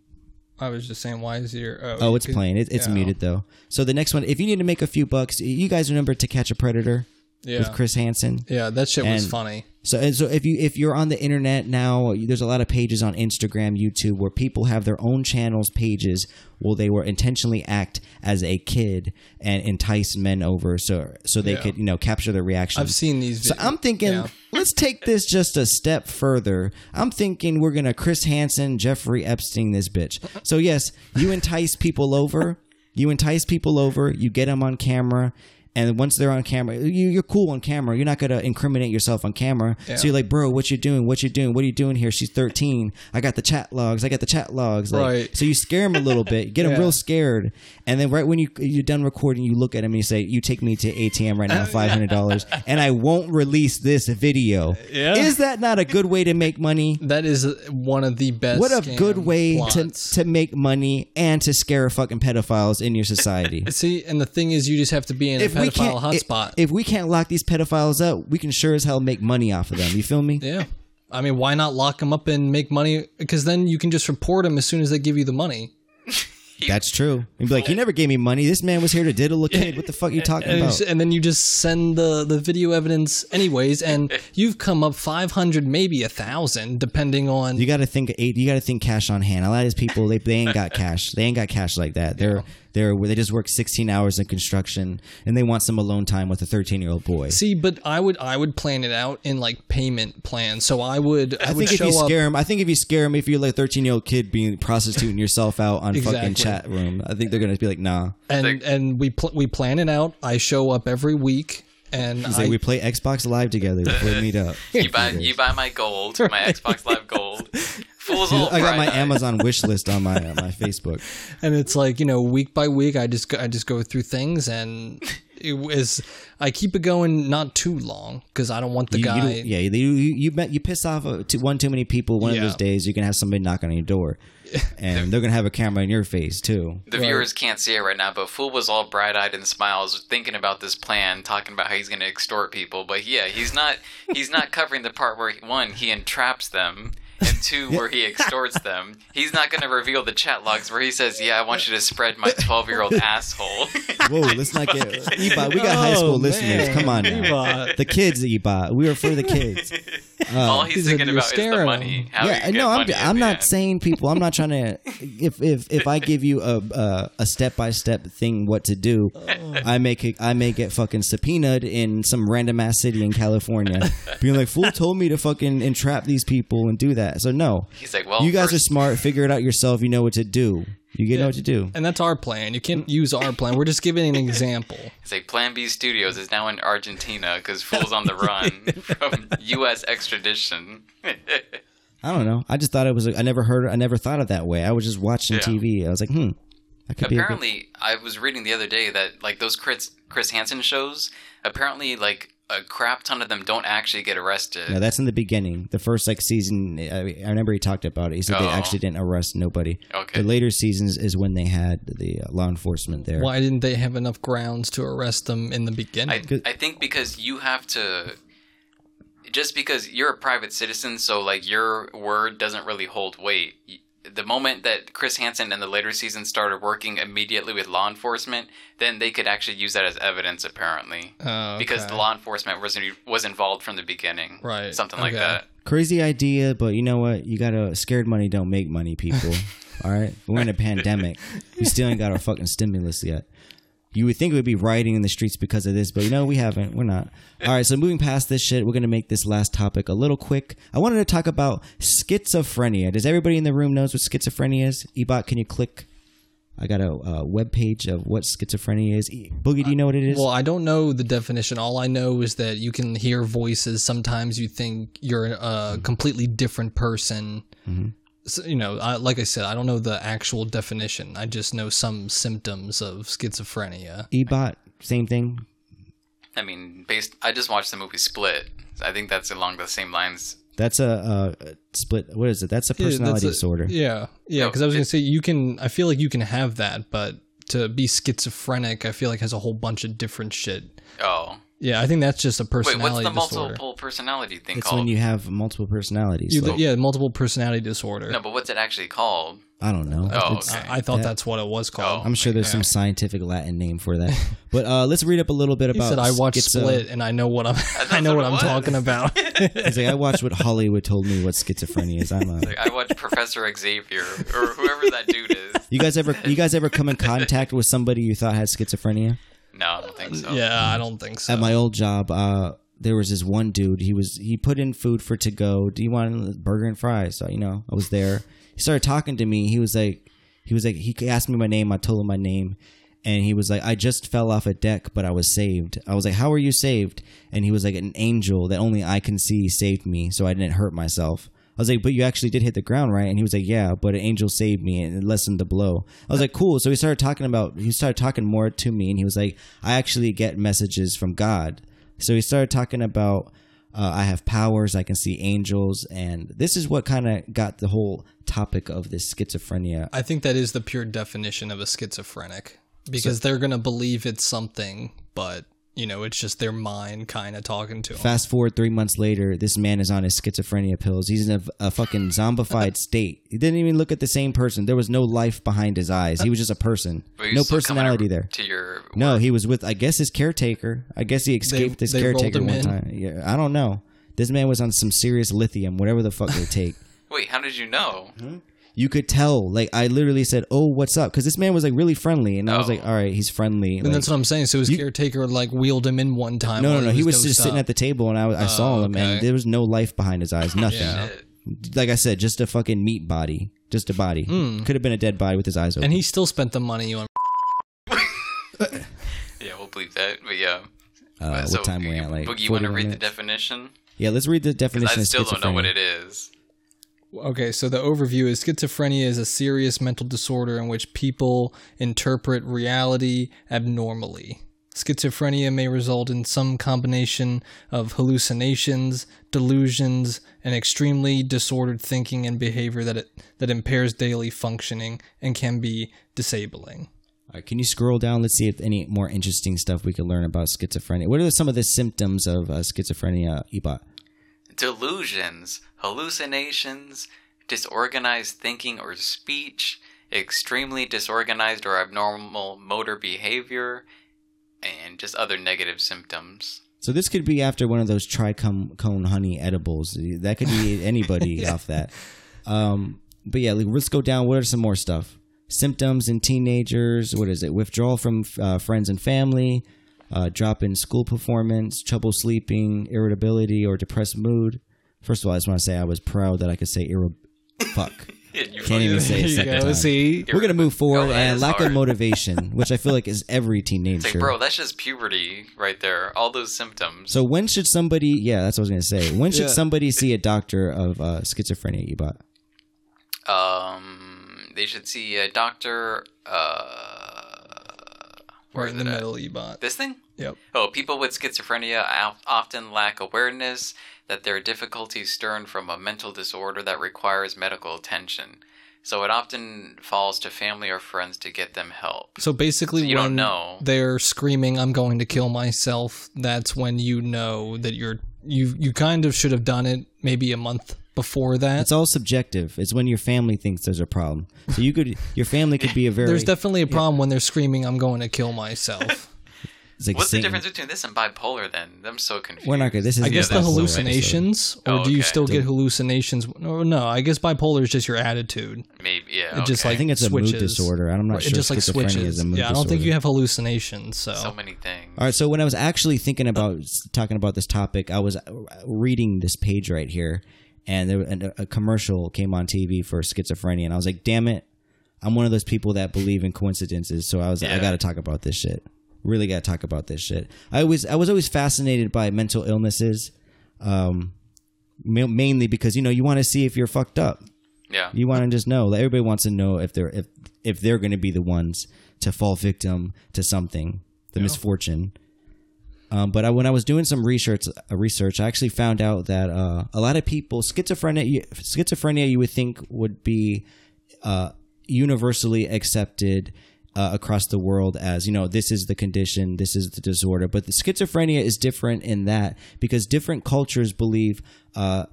I was just saying, why is your oh, Oh, it's playing. It, it's yeah. muted though. So the next one, if you need to make a few bucks, you guys remember To Catch a Predator Yeah, with Chris Hansen? yeah, that shit was funny. So, and so if you if you're on the internet now, there's a lot of pages on Instagram, YouTube, where people have their own channels, pages, where they will intentionally act as a kid and entice men over, so so they Yeah. could you know capture their reaction. I've seen these. Videos. So I'm thinking, yeah. let's take this just a step further. I'm thinking we're gonna Chris Hansen, Jeffrey Epstein this bitch. So yes, you entice people over. You entice people over. You get them on camera. And once they're on camera, you, you're cool on camera. You're not gonna incriminate yourself on camera. Yeah. So you're like, bro, what you doing? What you doing? What are you doing here? She's 13. I got the chat logs. I got the chat logs. Like, Right. So you scare them a little bit. Get them real scared. And then right when you you're done recording, you look at him and you say, "You take me to ATM right now, five hundred dollars, and I won't release this video." Yeah. Is that not a good way to make money? That is one of the best. What a good way to plots. to make money and to scare fucking pedophiles in your society. See, and the thing is, you just have to be in if we pedophile can't, hotspot. if, if we can't lock these pedophiles up, we can sure as hell make money off of them. You feel me? yeah, I mean, why not lock them up and make money? Because then you can just report them as soon as they give you the money. That's true. You'd be like, "You never gave me money. This man was here to diddle a kid. What the fuck are you talking And, about?" and then you just send the, the video evidence anyways, and you've come up 500, maybe a thousand, depending on. You got to think. eight. You got to think cash on hand. A lot of these people, they, they ain't got cash. They ain't got cash like that. They're they're they just work 16 hours in construction and they want some alone time with a 13 year old boy. See, but I would I would plan it out in like payment plans. So I would I, I would think if show you up. scare them, I think if you scare them, if you're like a 13 year old kid being prostituting yourself out on fucking chat room, I think they're gonna be like, nah. and and we pl- we plan it out. I show up every week, and He's I, like, we play Xbox Live together we meet up. You buy you buy my gold, my Xbox Live Gold. Fools all I got my bright-eyed. Amazon wish list on my my Facebook. and it's like you know week by week. I just go, I just go through things, and it was I keep it going not too long because I don't want the You- you guy. don't- yeah, you you you, bet- you piss off uh, to one too many people. One Yeah. of those days, you're gonna have somebody knock on your door, and they're gonna have a camera in your face too. The viewers can't see it right now, but Fool was all bright eyed and smiles, thinking about this plan, talking about how he's going to extort people. But yeah, he's not. He's not covering the part where one he entraps them, and two where he extorts them. He's not going to reveal the chat logs where he says, "Yeah, I want you to spread my twelve year old asshole." Whoa, let's not get Ebot. We got high school Oh, listeners. Come on, now. Ebot. the kids, Ebot. We are for the kids. all um, he's He thinking you're about is the scaring money. How yeah, no, I'm, money I'm not end. saying people. I'm not trying to. If if if I give you a a, a step by step thing what to do, I make it. I may get fucking subpoenaed in some random ass city in California, being like, "Fool told me to fucking entrap these people and do that." So no, He's like, well, you guys are smart. Figure it out yourself. You know what to do. You get know what to do. And that's our plan. You can't use our plan. We're just giving an example. He's like, Plan B Studios is now in Argentina because Fool's on the run from U.S. extradition. I don't know. I just thought it was. I never heard. I never thought of that way. I was just watching Yeah. TV. I was like, hmm. That could be a good- apparently i was reading the other day that like those chris chris hansen shows apparently like a crap ton of them don't actually get arrested No, that's in the beginning. The first like season, I, I remember he talked about it. He said they Oh. actually didn't arrest nobody. Okay. The later seasons is when they had the uh, law enforcement there. Why didn't they have enough grounds to arrest them in the beginning? I think because you have to just because you're a private citizen so like your word doesn't really hold weight Y- the moment that chris hansen and the later season started working immediately with law enforcement then they could actually use that as evidence apparently Oh, because the law enforcement was was involved from the beginning Right, something like that Crazy idea, but you know what? You gotta scared money don't make money, people. All right, we're in a pandemic. We still ain't got our fucking stimulus yet. You would think we'd be rioting in the streets because of this, but you know we haven't. We're not. All right, so moving past this shit, we're gonna make this last topic a little quick. I wanted to talk about schizophrenia. Does everybody in the room knows what schizophrenia is? Ebot, can you click I got a, uh web page of what schizophrenia is. Boogie, do you know what it is? Well, I don't know the definition. All I know is that you can hear voices. Sometimes you think you're a completely different person. So, you know, I, like I said, I don't know the actual definition. I just know some symptoms of schizophrenia. Ebot, same thing. I mean, based. I just watched the movie Split. I think that's along the same lines. That's a, a split. What is it? That's a Yeah, that's personality a- disorder. Yeah, yeah. No, Because I was it- gonna say you can. I feel like you can have that, but to be schizophrenic, I feel like has a whole bunch of different shit. Oh, Yeah, I think that's just a personal disorder. wait, what's personality the disorder. multiple personality thing It's called? when you have multiple personalities. You- So, yeah, multiple personality disorder. no, but what's it actually called? I don't know. Oh, It's- okay. I, I thought that- that's what it was called. I'm sure there's some scientific Latin name for that. But uh, let's read up a little bit He about. said I watched schizo- Split and I know what I'm. I know what what it I'm was. talking about. He's like, I watched what Hollywood told me what schizophrenia is. I'm a. Like, I watched Professor Xavier or whoever that dude is. You guys ever you guys ever come in contact with somebody you thought had schizophrenia? No, I don't think so. yeah, I don't think so. At my old job, uh, there was this one dude. He was he put in food for to go. Do you want a burger and fries? So you know, I was there. He started talking to me. He was like, he was like, he asked me my name. I told him my name, and he was like, I just fell off a deck, but I was saved. I was like, How were you saved? And he was like, An angel that only I can see saved me, so I didn't hurt myself. I was like, but you actually did hit the ground, right? And he was like, yeah, but an angel saved me and it lessened the blow. I was like, cool. So he started talking about, he started talking more to me and he was like, I actually get messages from God. So he started talking about, uh, I have powers, I can see angels. And this is what kind of got the whole topic of this schizophrenia. I think that is the pure definition of a schizophrenic because they're gonna believe it's something, but you know, it's just their mind kind of talking to him. Fast forward three months later, this man is on his schizophrenia pills. He's in a, a fucking zombified state. He didn't even look at the same person. There was no life behind his eyes. He was just a person. No personality there. To your No, he was with I guess his caretaker. I guess he escaped his they caretaker one in? time. Yeah, I don't know. This man was on some serious lithium, whatever the fuck they take. Wait, how did you know? Hmm? You could tell. Like I literally said, "Oh, what's up?" Because this man was like really friendly, and I was Oh. like, "All right, he's friendly." and like- that's what I'm saying. So his You- caretaker like wheeled him in one time. no, no, while no. He was dosed just sitting up. at the table, and I, I saw him, okay. and there was no life behind his eyes. Nothing. Yeah. Like I said, just a fucking meat body, just a body. Could have been a dead body with his eyes open. Hmm. and he still spent the money on. Yeah, we'll believe that. But yeah. uh, so, what time we at? Like Boogie, you want to 41 read the minutes? definition? Yeah, let's read the definition I of still don't know what it is. Okay, so the overview is schizophrenia is a serious mental disorder in which people interpret reality abnormally. Schizophrenia may result in some combination of hallucinations, delusions, and extremely disordered thinking and behavior that it, that impairs daily functioning and can be disabling. All right, can you scroll down? Let's see if any more interesting stuff we can learn about schizophrenia. What are some of the symptoms of uh, schizophrenia, Ebot? Delusions, hallucinations, disorganized thinking or speech, extremely disorganized or abnormal motor behavior, and just other negative symptoms. So this could be after one of those tricone cone honey edibles. That could be anybody off that. Um, but yeah, like, let's go down. What are some more stuff? Symptoms in teenagers. What is it? Withdrawal from uh, friends and family. Uh, drop in school performance. Trouble sleeping. Irritability or depressed mood. First of all, I just want to say I was proud that I could say irri- fuck. You Can't even say it second go. time. See, We're gonna move forward and lack hard. of motivation, which I feel like is every It's like, teenager. bro, that's just puberty right there. All those symptoms. So when should somebody? Yeah, that's what I was gonna say. When should Yeah. somebody see a doctor of uh, schizophrenia? Ebot. Um, they should see a doctor. Uh, where right in the it at? middle, Ebot. This thing? Yep. Oh, people with schizophrenia often lack awareness that their difficulties stem from a mental disorder that requires medical attention. So it often falls to family or friends to get them help. So basically, So you don't know. they're screaming, "I'm going to kill myself," that's when you know that you're you you kind of should have done it maybe a month before that. It's all subjective. It's when your family thinks there's a problem. So you could, your family could be a very. There's definitely a problem when they're screaming, "I'm going to kill myself." it's like What's Satan. the difference between this and bipolar then? I'm so confused. We're not good. This is. I guess the that's- hallucinations, or Oh, do you okay. still get hallucinations? No, no. I guess bipolar is just your attitude. Maybe, yeah. It just okay. like I think it's a mood disorder. I'm not Right, sure It just like schizophrenia switches. is a mood yeah, I don't think you have hallucinations. So, so many things. All right. So when I was actually thinking about s- talking about this topic, I was uh, reading this page right here, and there and a, a commercial came on TV for schizophrenia, and I was like, "Damn it! I'm one of those people that believe in coincidences. So I was like, I got to talk about this shit. Really got to talk about this shit. I was I was always fascinated by mental illnesses, um, ma- mainly because you know you want to see if you're fucked up. Yeah. You want to just know. Like everybody wants to know if they're if if they're going to be the ones to fall victim to something, the misfortune. Um, but I, when I was doing some research, uh, research, I actually found out that uh, a lot of people schizophrenia, you- schizophrenia, you would think would be uh, universally accepted uh, across the world as you know this is the condition, this is the disorder. But the schizophrenia is different in that because different cultures believe. Uh,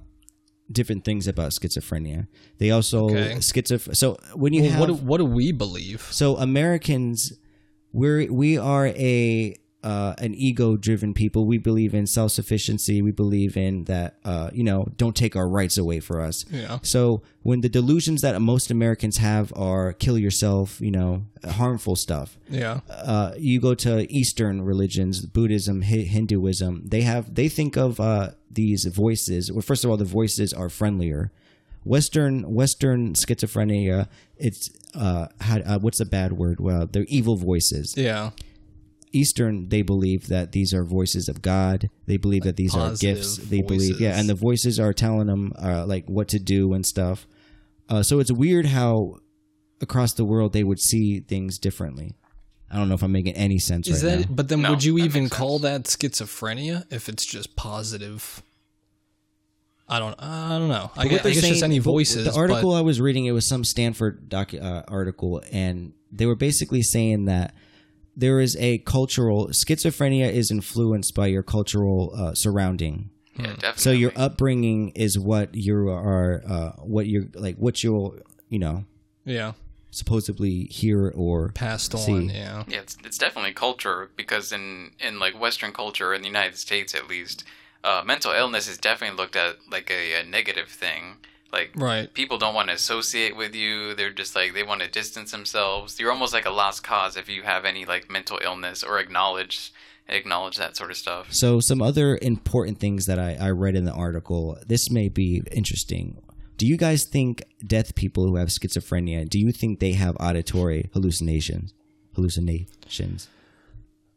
different things about schizophrenia. They also Okay. schizoph. So when you Well, have what do, what do we believe? so Americans, we're we are a uh, an ego driven people. We believe in self sufficiency. We believe in that uh, you know don't take our rights away for us. Yeah. So when the delusions that most Americans have are kill yourself, you know, harmful stuff. Yeah. Uh, you go to Eastern religions, Buddhism, Hi- Hinduism. They have they think of uh, these voices. Well, first of all, the voices are friendlier. Western Western schizophrenia. It's uh, how, uh what's the bad word? Well, they're evil voices. Yeah. Eastern, they believe that these are voices of God. They believe that these are positive gifts. They believe, yeah, and the voices are telling them uh, like what to do and stuff. Uh, so it's weird how across the world they would see things differently. I don't know if I'm making any sense Is right that? now. But then, No, would you even call sense. that schizophrenia if it's just positive? I don't. I don't know. I guess, what I they're guess just any voices. The article but- I was reading, it was some Stanford doc, uh, article, and they were basically saying that there is a cultural schizophrenia is influenced by your cultural uh, surrounding. Yeah, definitely. So your upbringing is what you are, uh, what you're like, what you'll, you know, yeah, supposedly hear or passed see. on. Yeah. Yeah, it's, it's definitely culture because in in like Western culture in the United States at least, uh, mental illness is definitely looked at like a, a negative thing. Like Right. people don't want to associate with you. They're just like they want to distance themselves. You're almost like a lost cause if you have any like mental illness or acknowledge acknowledge that sort of stuff. So some other important things that I, I read in the article. This may be interesting. Do you guys think deaf people who have schizophrenia? Do you think they have auditory hallucinations? Hallucinations.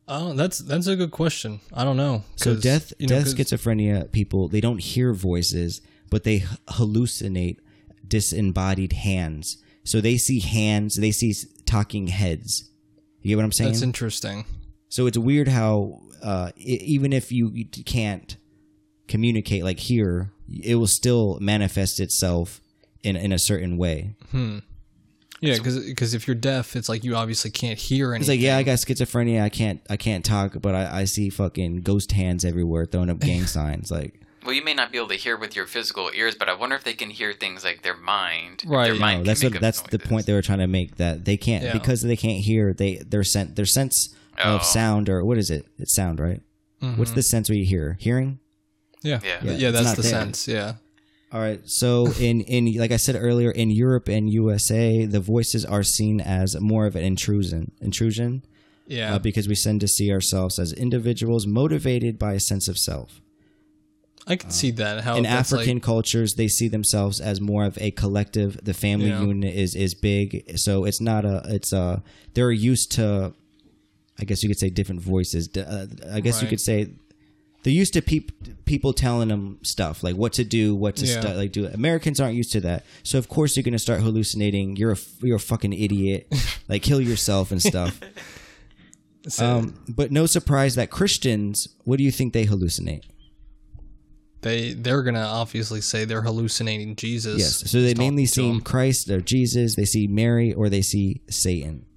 Oh, that's that's a good question. I don't know. So death, you know, death 'cause- schizophrenia people they don't hear voices, but they hallucinate disembodied hands. So they see hands, they see talking heads. You get what I'm saying? That's interesting. So it's weird how uh, e- even if you, you can't communicate like here, it will still manifest itself in in a certain way. Yeah, because if you're deaf, it's like you obviously can't hear anything. It's like, yeah, I got schizophrenia. I can't I can't talk, but I, I see fucking ghost hands everywhere throwing up gang signs. Like, Well, you may not be able to hear with your physical ears, but I wonder if they can hear things like their mind. if Right. Their No, mind no, that's what up that's the point they were trying to make that they can't Yeah. because they can't hear. They their sense their sense Oh. of sound or what is it? It's sound, right? What's the sense we hear? Hearing. yeah, Yeah. yeah, Yeah, that's not the there. sense. Yeah, All right. So in in like I said earlier, in Europe and USA, the voices are seen as more of an intrusion. Intrusion. yeah. Uh, because we tend to see ourselves as individuals motivated by a sense of self. I can see that. How in African like, cultures, they see themselves as more of a collective. The family Yeah. unit is is big, so it's not a. It's a. They're used to, I guess you could say, different voices. Uh, I guess you could say they're used to peop, people telling them stuff like what to do, what to Yeah. stu- like do. Americans aren't used to that, so of course you're going to start hallucinating. You're a you're a fucking idiot. like kill yourself and stuff. so Um, but no surprise that Christians. What do you think they hallucinate? They they're gonna obviously say they're hallucinating Jesus. Yes. So they mainly see. Christ or Jesus, they see Mary, or they see Satan.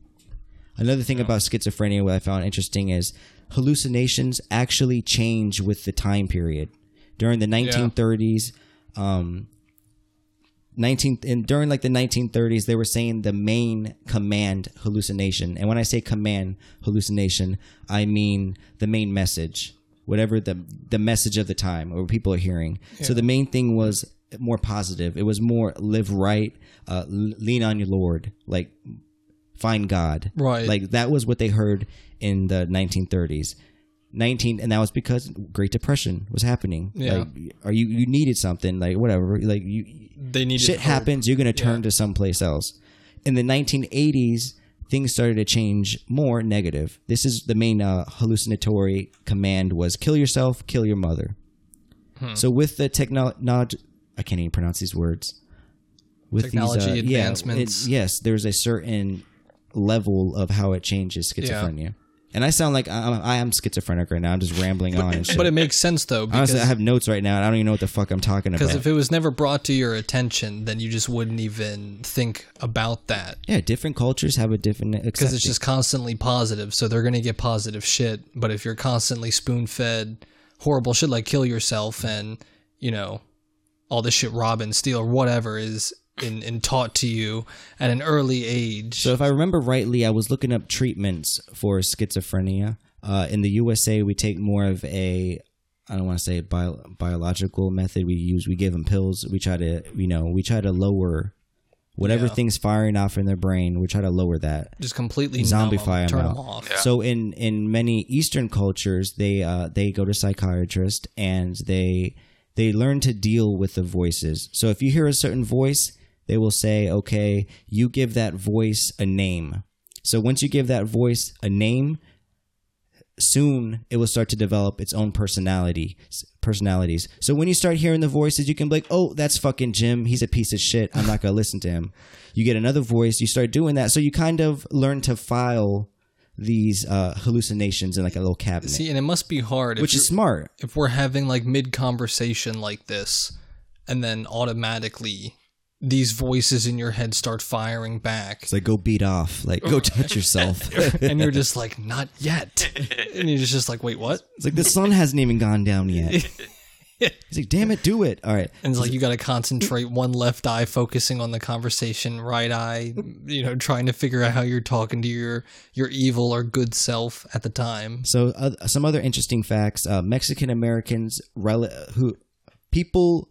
Another thing about schizophrenia, what I found interesting is hallucinations actually change with the time period. During the 1930s, um, 19 and during like the 1930s, they were saying the main command hallucination. And when I say command hallucination, I mean the main message, whatever the the message of the time or people are hearing. So the main thing was more positive. It was more live right, uh, lean on your Lord, like find God. Right. Like that was what they heard in the 1930s. 19 and that was because Great Depression was happening. Yeah. Like are you you needed something like whatever like you They needed shit hope. happens you're going to turn Yeah. to someplace else. In the 1980s, things started to change more negative. This is the main uh, hallucinatory command was kill yourself, kill your mother. Hmm. So with the technology, I can't even pronounce these words. With Technology these, uh, yeah, advancements. it- yes, there's a certain level of how it changes schizophrenia. And I sound like I'm, I am schizophrenic right now. I'm just rambling on and shit. But it makes sense though because Honestly, I have notes right now. And I don't even know what the fuck I'm talking about. because if it was never brought to your attention, then you just wouldn't even think about that. yeah, different cultures have a different Because it's just constantly positive, so they're gonna get positive shit. But if you're constantly spoon fed horrible shit like kill yourself and you know all this shit rob and steal or whatever is in, in taught to you at an early age. So if I remember rightly, I was looking up treatments for schizophrenia. Uh, in the USA, we take more of a I don't want to say bio, biological method. We use we give them pills. We try to you know we try to lower whatever Yeah. things firing off in their brain. We try to lower that. just completely numb 'em, zombify turn them them out. off. So in in many Eastern cultures, they uh, they go to psychiatrist and they they learn to deal with the voices. So if you hear a certain voice, they will say, "Okay, you give that voice a name." So once you give that voice a name, soon it will start to develop its own personality personalities. So when you start hearing the voices, you can be like, "Oh, that's fucking Jim. He's a piece of shit. I'm not going to listen to him." You get another voice, you start doing that. So you kind of learn to file these uh, hallucinations in like a little cabinet, See, and it must be hard, which is smart. if we're having like mid conversation like this, and then automatically these voices in your head start firing back, It's like go beat off, like go touch yourself. and you're just like, not yet, and you're just like, wait, what? It's like the sun hasn't even gone down yet. He's like, damn it, do it. All right. And it's like you got to concentrate one left eye focusing on the conversation, right eye, you know, trying to figure out how you're talking to your your evil or good self at the time. So uh, some other interesting facts: uh, Mexican Americans, rel- who people,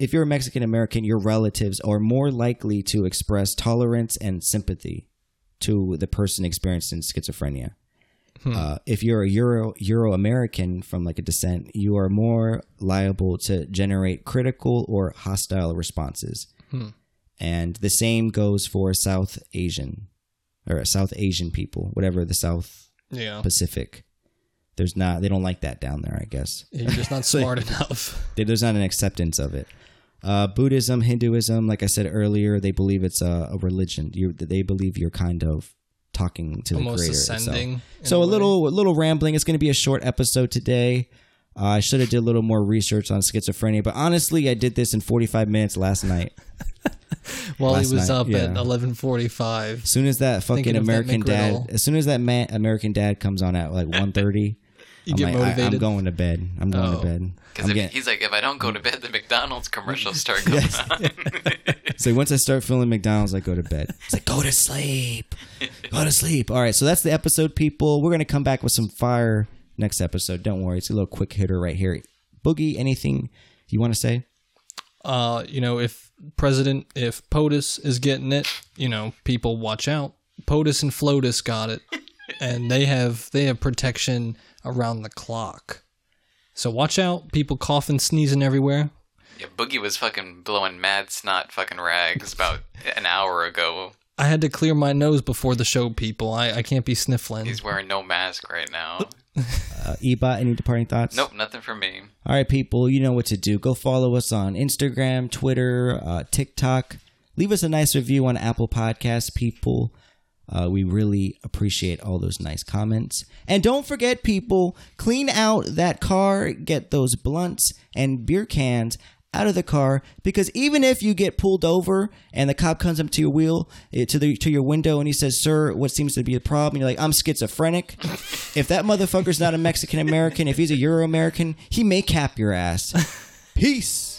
if you're a Mexican American, your relatives are more likely to express tolerance and sympathy to the person experiencing schizophrenia. Uh, if you're a Euro Euro American from like a descent, you are more liable to generate critical or hostile responses. And the same goes for South Asian or South Asian people, whatever the South Yeah, Pacific. There's not. They don't like that down there. I guess you're just not smart enough. There's not an acceptance of it. Uh, Buddhism, Hinduism, like I said earlier, they believe it's a, a religion. You, they believe you're kind of talking to the creator. ascending. in So a way. little, a little rambling. It's going to be a short episode today. Uh, I should have did a little more research on schizophrenia, but honestly, I did this in 45 minutes last night. while he was night, up at eleven forty five. As soon as that fucking of that American Dad, as soon as that man, American Dad comes on at like 1.30, You I'm get like, I, am going to bed. I'm going Oh. to bed. Because I'm getting, he's like, if I don't go to bed, the McDonald's commercials start coming on. so once I start feeling McDonald's, I go to bed. It's like go to sleep, go to sleep. All right, so that's the episode, people. We're gonna come back with some fire next episode. Don't worry, it's a little quick hitter right here. Boogie, anything you want to say? uh, you know, if President, if POTUS is getting it, you know, people watch out. POTUS and FLOTUS got it, and they have they have protection around the clock. So watch out, people coughing, sneezing everywhere. yeah, Boogie was fucking blowing mad snot fucking rags about an hour ago. I had to clear my nose before the show, people. I, I can't be sniffling. He's wearing no mask right now. Uh, Ebot, any departing thoughts? Nope, nothing for me. All right, people, you know what to do. Go follow us on Instagram, Twitter, uh, TikTok. Leave us a nice review on Apple Podcasts, people. Uh, we really appreciate all those nice comments. And don't forget, people, clean out that car, get those blunts and beer cans out of the car because even if you get pulled over and the cop comes up to your wheel eh, to the to your window and he says sir what seems to be the problem? You're like i'm schizophrenic. If that motherfucker's not a mexican american if he's a euro american he may cap your ass. Peace